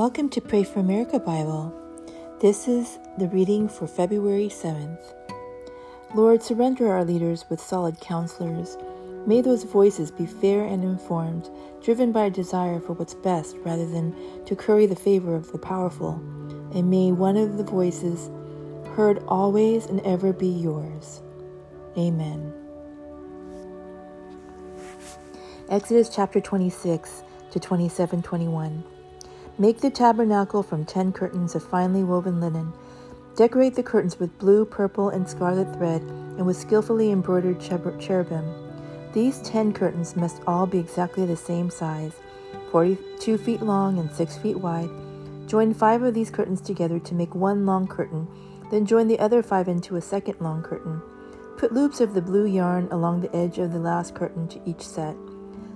Welcome to Pray for America Bible. This is the reading for February 7th. Lord, surrender our leaders with solid counselors. May those voices be fair and informed, driven by a desire for what's best rather than to curry the favor of the powerful. And may one of the voices heard always and ever be yours. Amen. Exodus chapter 26 to 27 21. Make the tabernacle from ten curtains of finely woven linen. Decorate the curtains with blue, purple, and scarlet thread and with skillfully embroidered cherubim. These ten curtains must all be exactly the same size, 42 feet long and 6 feet wide. Join five of these curtains together to make one long curtain, then join the other five into a second long curtain. Put loops of the blue yarn along the edge of the last curtain to each set.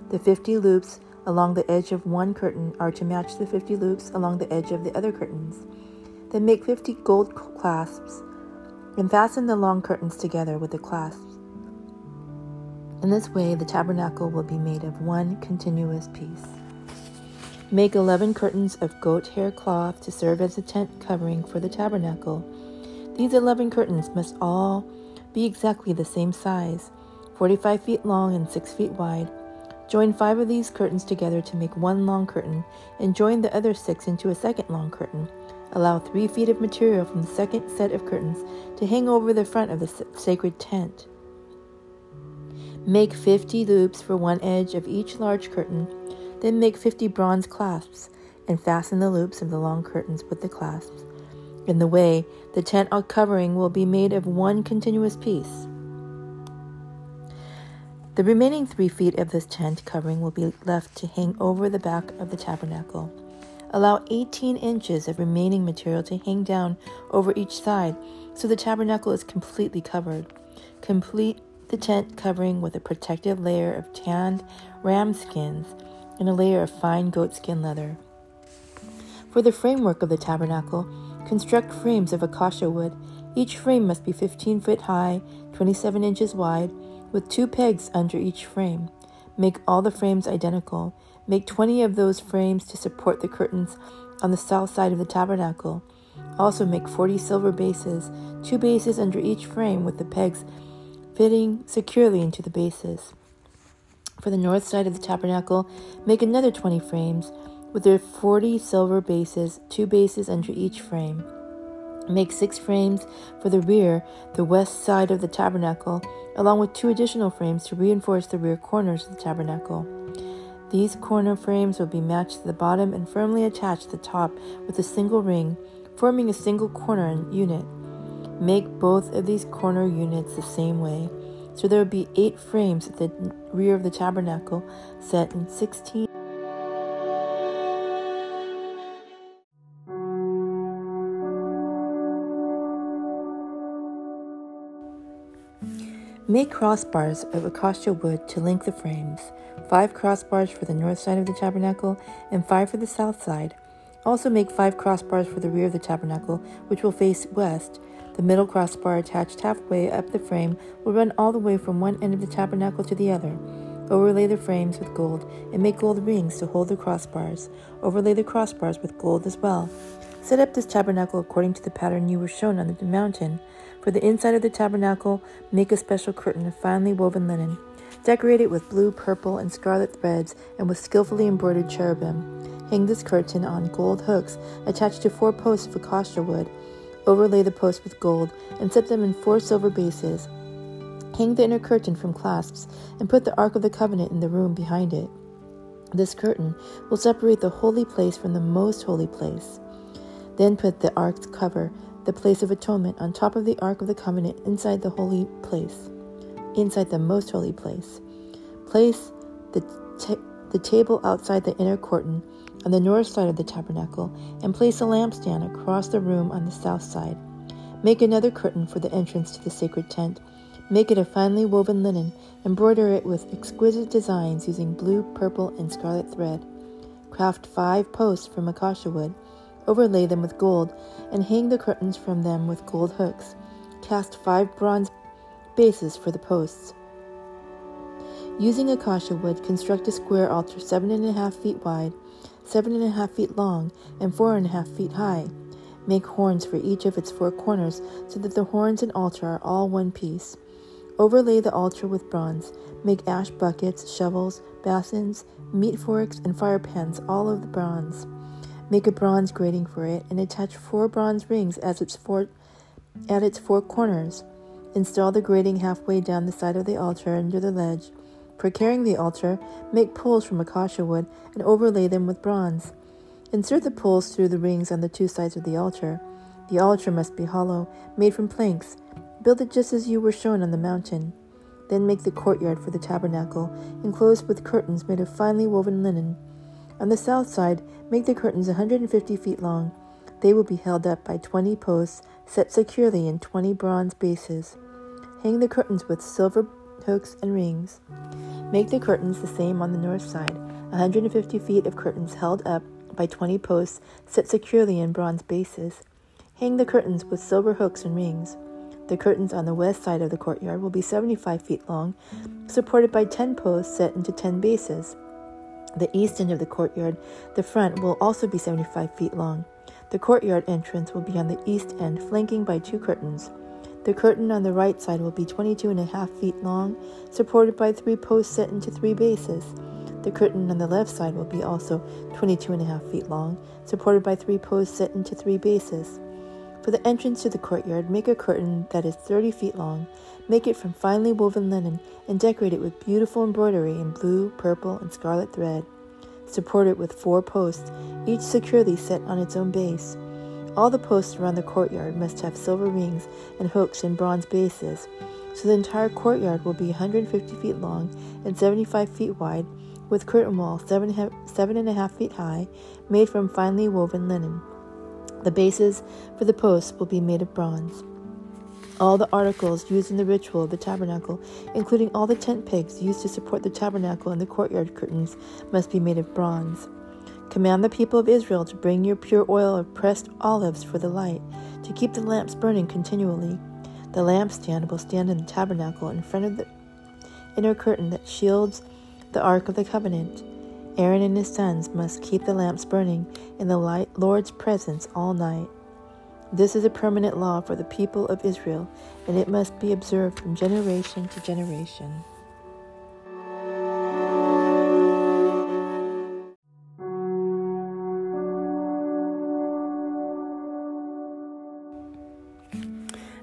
The 50 loops along the edge of one curtain are to match the 50 loops along the edge of the other curtains. Then make 50 gold clasps and fasten the long curtains together with the clasps. In this way, the tabernacle will be made of one continuous piece. Make 11 curtains of goat hair cloth to serve as a tent covering for the tabernacle. These 11 curtains must all be exactly the same size, 45 feet long and 6 feet wide Join five of these curtains together to make one long curtain, and join the other six into a second long curtain. Allow three feet of material from the second set of curtains to hang over the front of the sacred tent. Make 50 loops for one edge of each large curtain, then make 50 bronze clasps and fasten the loops of the long curtains with the clasps. In the way, the tent covering will be made of one continuous piece. The remaining three feet of this tent covering will be left to hang over the back of the tabernacle. Allow 18 inches of remaining material to hang down over each side so the tabernacle is completely covered. Complete the tent covering with a protective layer of tanned ram skins and a layer of fine goatskin leather. For the framework of the tabernacle, construct frames of acacia wood. Each frame must be 15 foot high, 27 inches wide, with two pegs under each frame. Make all the frames identical. Make 20 of those frames to support the curtains on the south side of the tabernacle. Also, make 40 silver bases, two bases under each frame with the pegs fitting securely into the bases. For the north side of the tabernacle, make another 20 frames with their 40 silver bases, two bases under each frame. Make six frames for the rear, the west side of the tabernacle, along with two additional frames to reinforce the rear corners of the tabernacle. These corner frames will be matched to the bottom and firmly attached to the top with a single ring, forming a single corner unit. Make both of these corner units the same way, so there will be eight frames at the rear of the tabernacle set in 16. Make crossbars of acacia wood to link the frames, five crossbars for the north side of the tabernacle and five for the south side. Also make five crossbars for the rear of the tabernacle, which will face west. The middle crossbar attached halfway up the frame will run all the way from one end of the tabernacle to the other. Overlay the frames with gold and make gold rings to hold the crossbars. Overlay the crossbars with gold as well. Set up this tabernacle according to the pattern you were shown on the mountain. For the inside of the tabernacle, make a special curtain of finely woven linen. Decorate it with blue, purple, and scarlet threads and with skillfully embroidered cherubim. Hang this curtain on gold hooks attached to four posts of acacia wood. Overlay the posts with gold and set them in four silver bases. Hang the inner curtain from clasps and put the Ark of the Covenant in the room behind it. This curtain will separate the holy place from the most holy place. Then put the ark's cover the place of atonement on top of the Ark of the Covenant inside the holy place, inside the most holy place. Place the, the table outside the inner curtain on the north side of the tabernacle, and place a lampstand across the room on the south side. Make another curtain for the entrance to the sacred tent. Make it of finely woven linen, embroider it with exquisite designs using blue, purple, and scarlet thread. Craft five posts from acacia wood overlay them with gold, and hang the curtains from them with gold hooks. Cast five bronze bases for the posts. Using acacia wood, construct a square altar seven and a half feet wide, seven and a half feet long and four and a half feet high. Make horns for each of its four corners, so that the horns and altar are all one piece. Overlay the altar with bronze. Make ash buckets, shovels, basins, meat forks, and fire pans, all of the bronze. Make a bronze grating for it, and attach four bronze rings its four, at its four corners. Install the grating halfway down the side of the altar under the ledge. For carrying the altar, make poles from acacia wood and overlay them with bronze. Insert the poles through the rings on the two sides of the altar. The altar must be hollow, made from planks. Build it just as you were shown on the mountain. Then make the courtyard for the tabernacle, enclosed with curtains made of finely woven linen. On the south side, make the curtains 150 feet long. They will be held up by 20 posts set securely in 20 bronze bases. Hang the curtains with silver hooks and rings. Make the curtains the same on the north side 150 feet of curtains held up by 20 posts set securely in bronze bases. Hang the curtains with silver hooks and rings. The curtains on the west side of the courtyard will be 75 feet long, supported by 10 posts set into 10 bases. The east end of the courtyard, the front, will also be 75 feet long. The courtyard entrance will be on the east end, flanking by two curtains. The curtain on the right side will be 22 and a half feet long, supported by three posts set into three bases. The curtain on the left side will be also 22 and a half feet long, supported by three posts set into three bases. For the entrance to the courtyard, make a curtain that is 30 feet long. Make it from finely woven linen and decorate it with beautiful embroidery in blue, purple, and scarlet thread. Support it with four posts, each securely set on its own base. All the posts around the courtyard must have silver rings and hooks in bronze bases, so the entire courtyard will be 150 feet long and 75 feet wide, with curtain wall seven, seven and a half feet high, made from finely woven linen. The bases for the posts will be made of bronze. All the articles used in the ritual of the tabernacle, including all the tent pegs used to support the tabernacle and the courtyard curtains, must be made of bronze. Command the people of Israel to bring your pure oil of pressed olives for the light, to keep the lamps burning continually. The lampstand will stand in the tabernacle in front of the inner curtain that shields the ark of the covenant. Aaron and his sons must keep the lamps burning in the Lord's presence all night. This is a permanent law for the people of Israel, and it must be observed from generation to generation.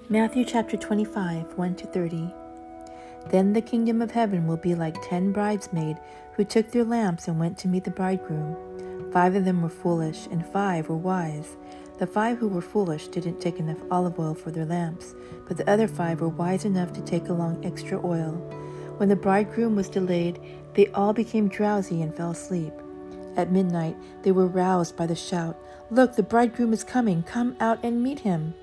Matthew chapter 25, 1 to 30. Then the kingdom of heaven will be like ten bridesmaids who took their lamps and went to meet the bridegroom. Five of them were foolish, and five were wise. The five who were foolish didn't take enough olive oil for their lamps, but the other five were wise enough to take along extra oil. When the bridegroom was delayed, they all became drowsy and fell asleep. At midnight, they were roused by the shout, Look, the bridegroom is coming! Come out and meet him!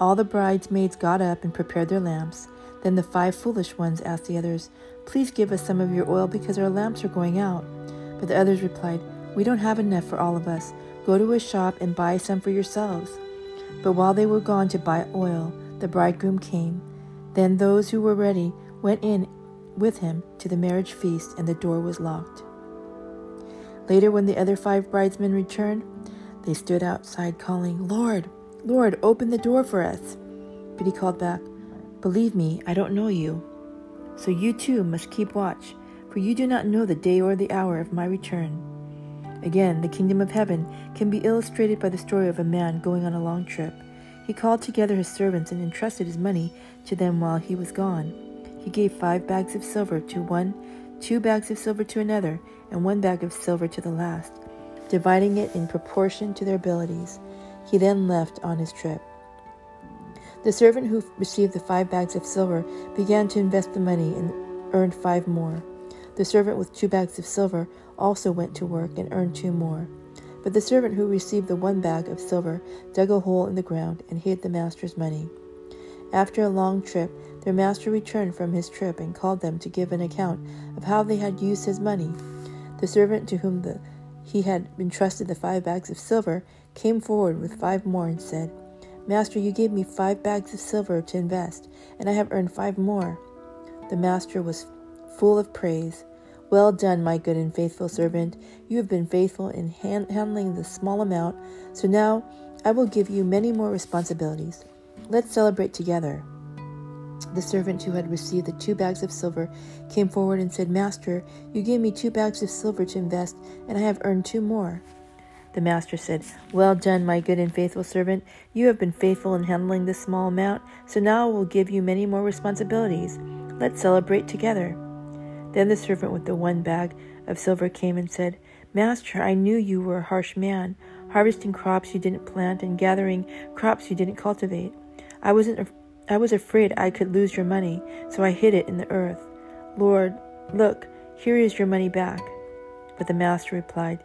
All the bridesmaids got up and prepared their lamps. Then the five foolish ones asked the others, Please give us some of your oil because our lamps are going out. But the others replied, We don't have enough for all of us. Go to a shop and buy some for yourselves. But while they were gone to buy oil, the bridegroom came. Then those who were ready went in with him to the marriage feast, and the door was locked. Later, when the other five bridesmen returned, they stood outside calling, Lord, Lord, open the door for us. But he called back, Believe me, I don't know you. So you too must keep watch, for you do not know the day or the hour of my return. Again, the kingdom of heaven can be illustrated by the story of a man going on a long trip. He called together his servants and entrusted his money to them while he was gone. He gave five bags of silver to one, two bags of silver to another, and one bag of silver to the last, dividing it in proportion to their abilities. He then left on his trip. The servant who received the five bags of silver began to invest the money and earned five more. The servant with two bags of silver also went to work and earned two more. But the servant who received the one bag of silver dug a hole in the ground and hid the master's money. After a long trip, their master returned from his trip and called them to give an account of how they had used his money. The servant to whom the, he had entrusted the five bags of silver came forward with five more and said, Master, you gave me five bags of silver to invest, and I have earned five more. The master was full of praise. Well done, my good and faithful servant. You have been faithful in hand- handling the small amount, so now I will give you many more responsibilities. Let's celebrate together. The servant who had received the two bags of silver came forward and said, Master, you gave me two bags of silver to invest, and I have earned two more. The master said, Well done, my good and faithful servant. You have been faithful in handling this small amount, so now I will give you many more responsibilities. Let's celebrate together. Then the servant with the one bag of silver came and said, Master, I knew you were a harsh man, harvesting crops you didn't plant and gathering crops you didn't cultivate. I wasn't I was afraid I could lose your money, so I hid it in the earth. Lord, look, here is your money back. But the master replied,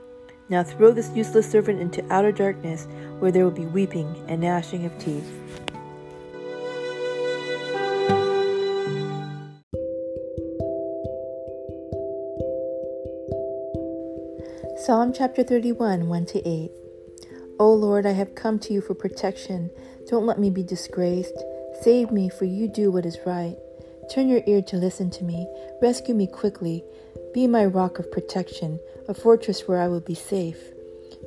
Now throw this useless servant into outer darkness, where there will be weeping and gnashing of teeth. Psalm chapter 31, 1 to 8. O Lord, I have come to you for protection. Don't let me be disgraced. Save me, for you do what is right. Turn your ear to listen to me. Rescue me quickly. Be my rock of protection, a fortress where I will be safe.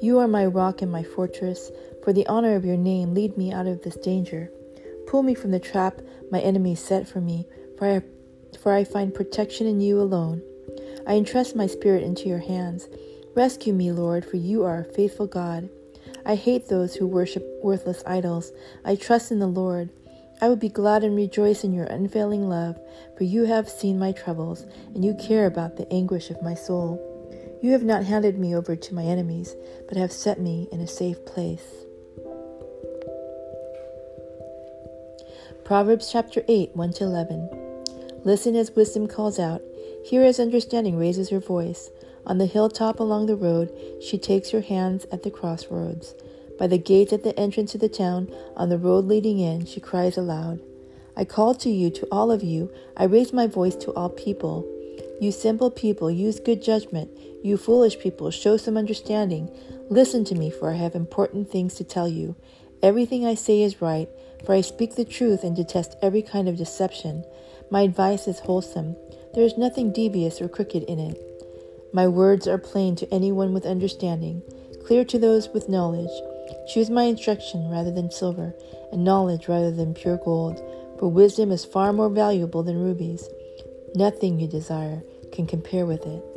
You are my rock and my fortress. For the honor of your name, lead me out of this danger. Pull me from the trap my enemies set for me, for I, for I find protection in you alone. I entrust my spirit into your hands. Rescue me, Lord, for you are a faithful God. I hate those who worship worthless idols. I trust in the Lord. I will be glad and rejoice in your unfailing love, for you have seen my troubles, and you care about the anguish of my soul. You have not handed me over to my enemies, but have set me in a safe place. Proverbs chapter 8, 1 to 11. Listen as wisdom calls out, hear as understanding raises her voice. On the hilltop along the road, she takes her hands at the crossroads. By the gate at the entrance to the town, on the road leading in, she cries aloud. I call to you, to all of you. I raise my voice to all people. You simple people, use good judgment. You foolish people, show some understanding. Listen to me, for I have important things to tell you. Everything I say is right, for I speak the truth and detest every kind of deception. My advice is wholesome. There is nothing devious or crooked in it. My words are plain to anyone with understanding, clear to those with knowledge. Choose my instruction rather than silver, and knowledge rather than pure gold, for wisdom is far more valuable than rubies. Nothing you desire can compare with it.